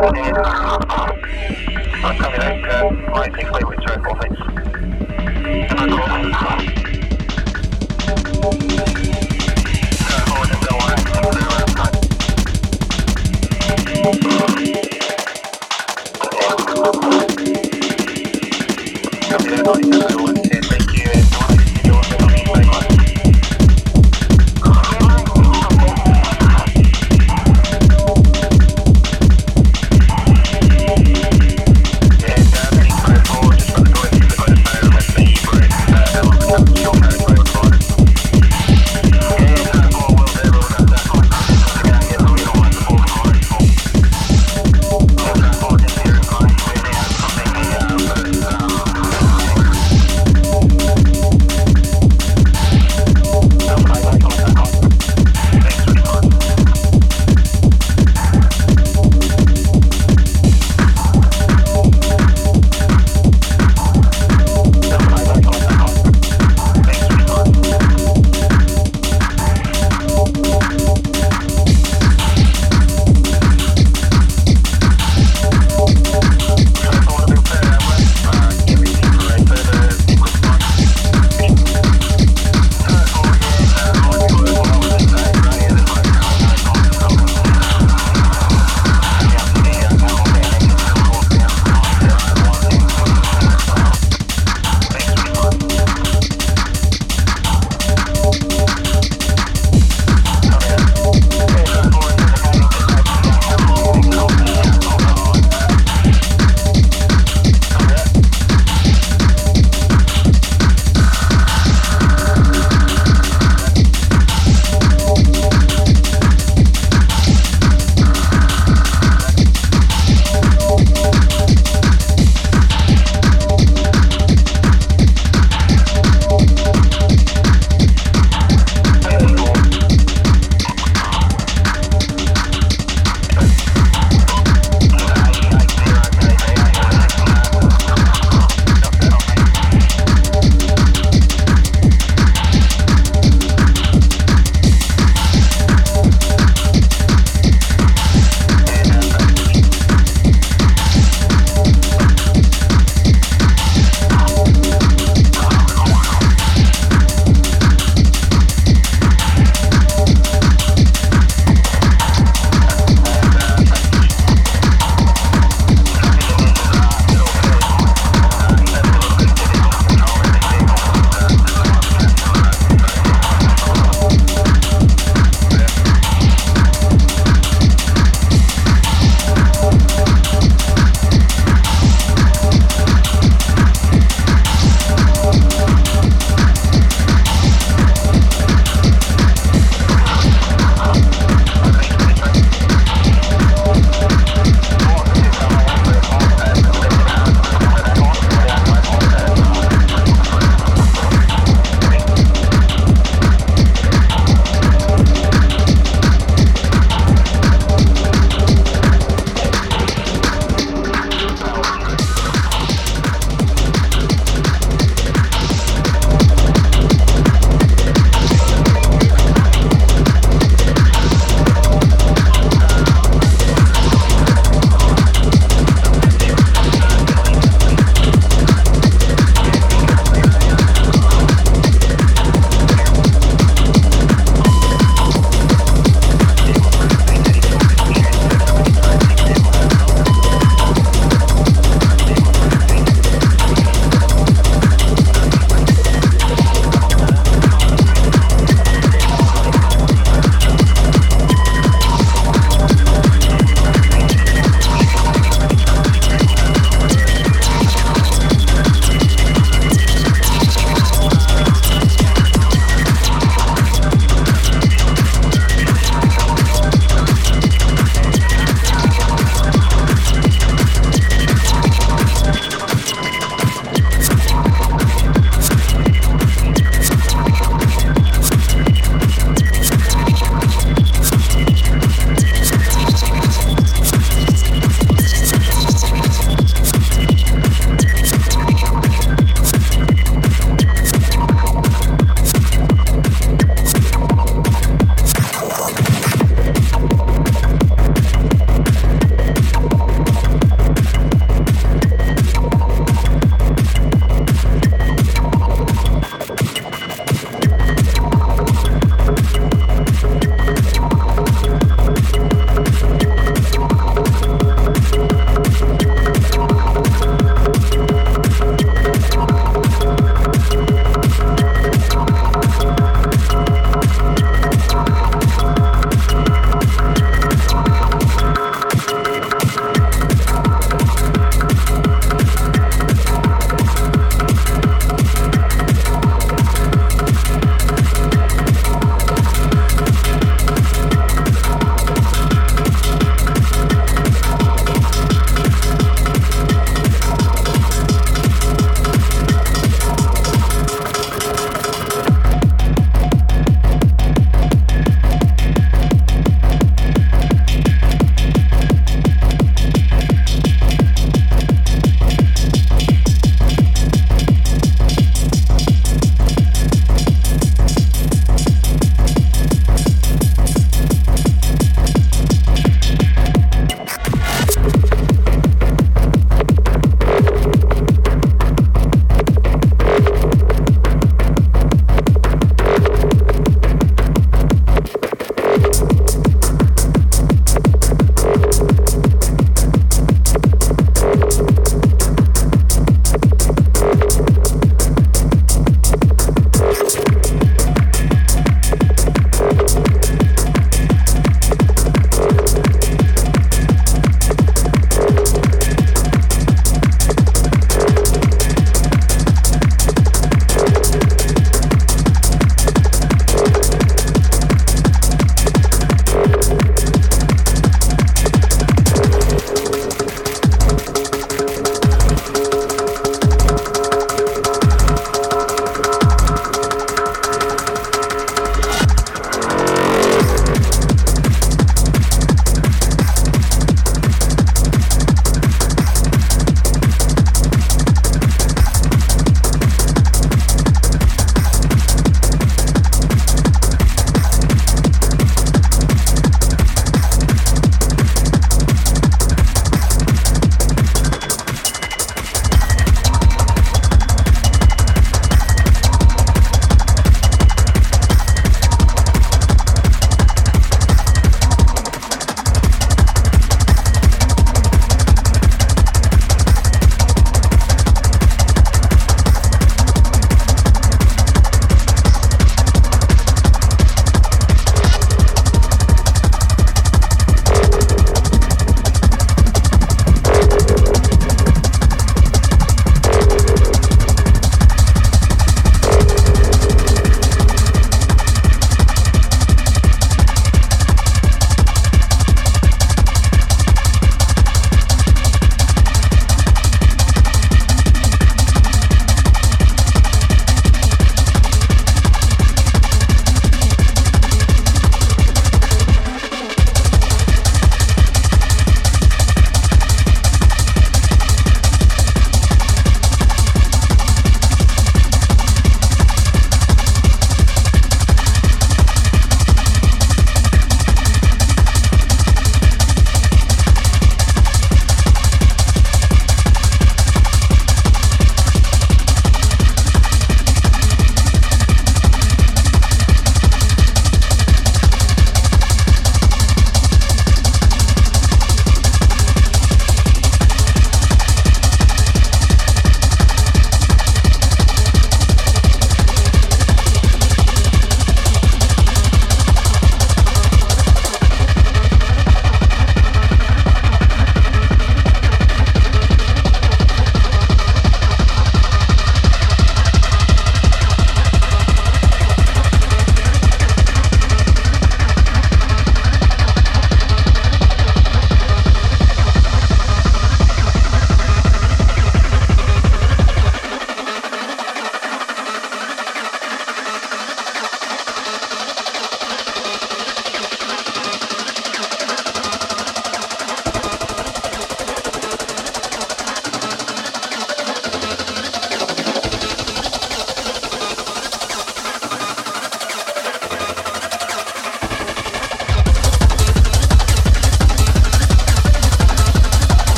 morning. I can't make, uh,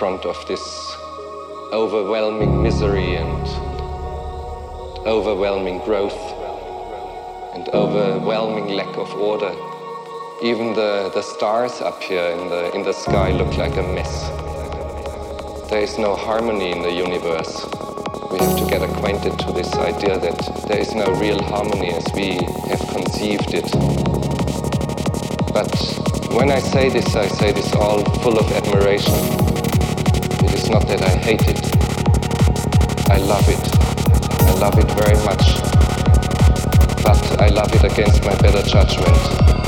front of this overwhelming misery and overwhelming growth and overwhelming lack of order. Even the, the stars up here in the, in the sky look like a mess. There is no harmony in the universe. We have to get acquainted to this idea that there is no real harmony as we have conceived it. But when I say this, I say this all full of admiration It is not that I hate it. I love it. I love it very much. But I love it against my better judgment.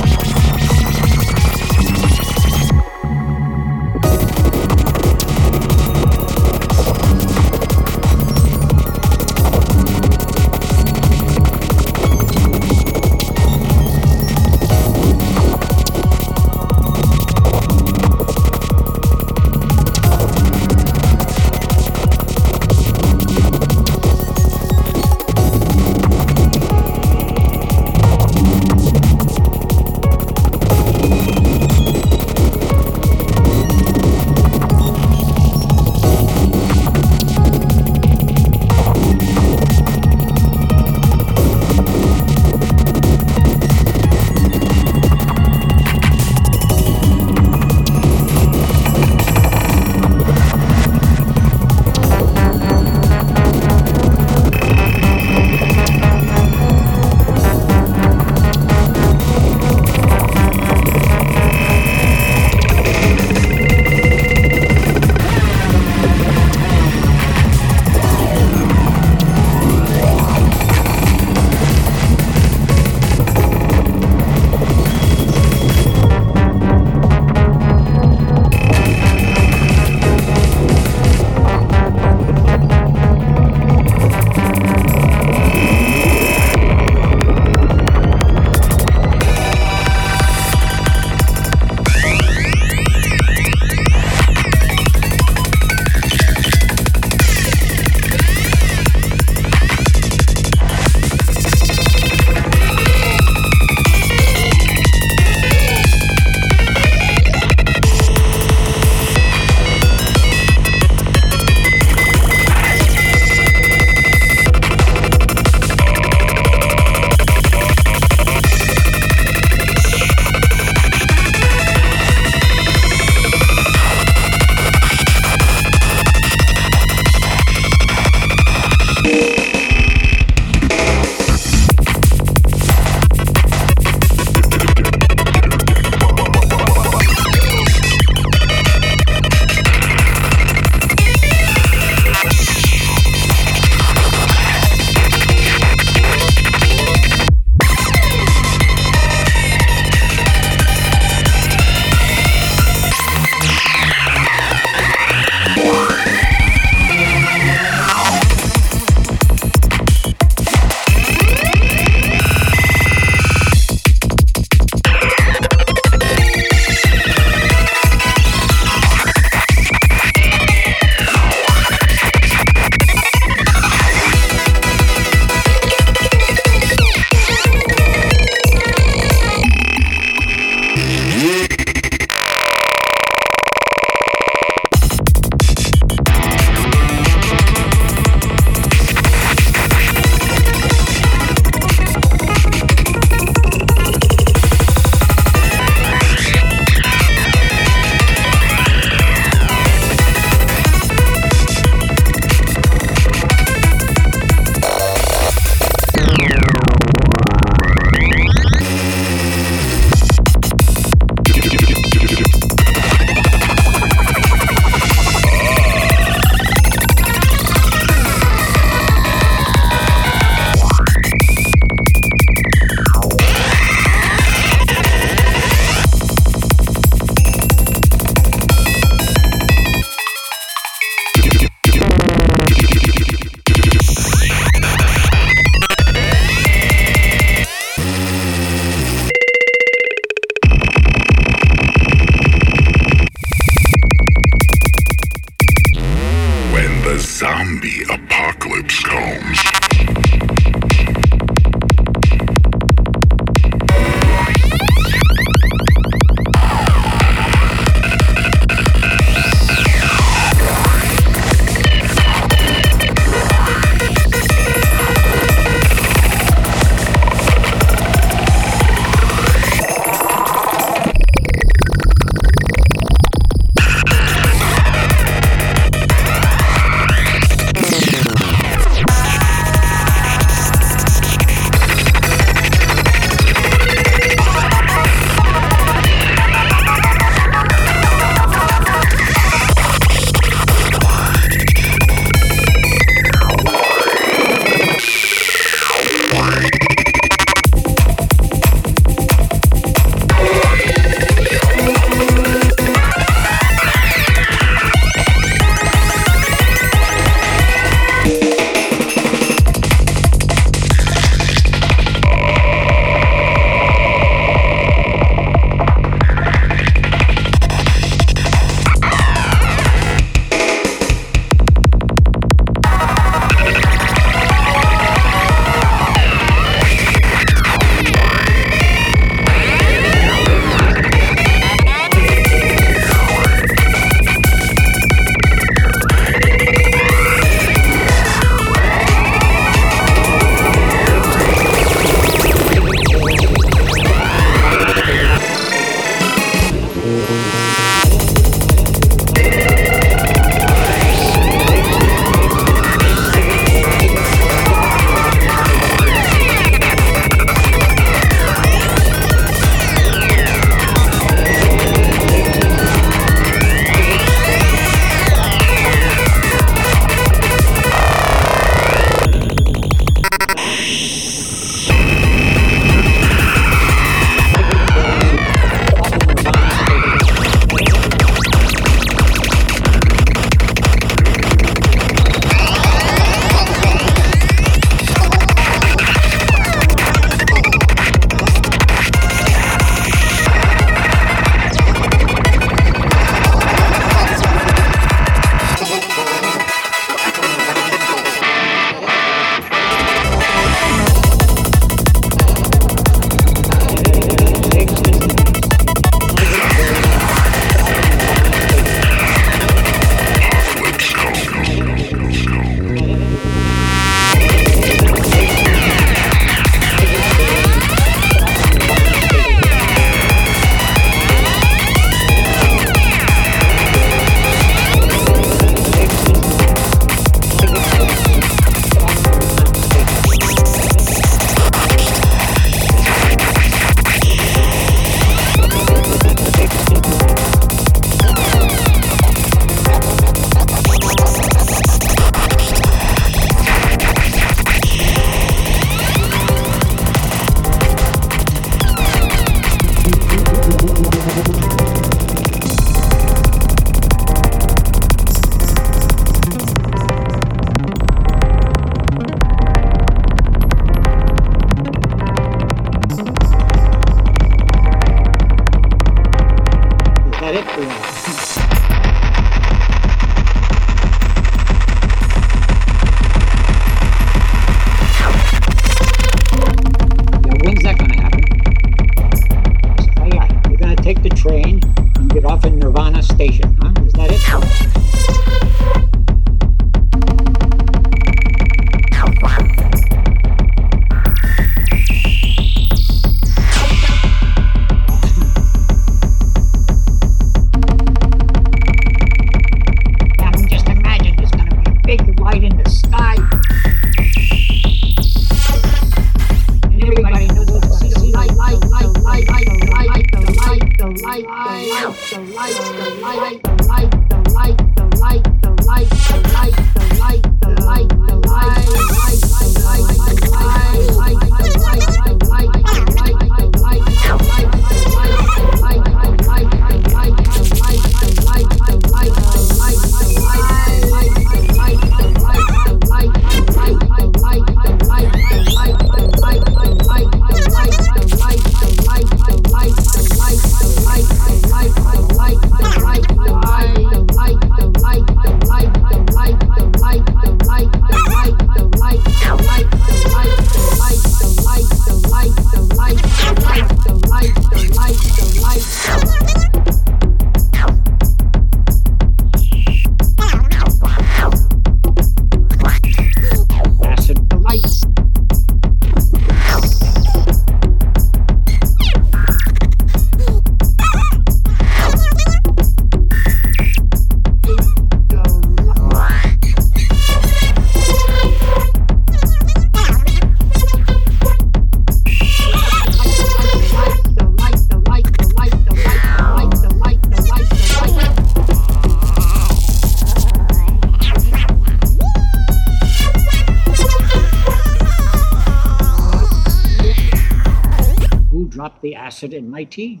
acid in my tea.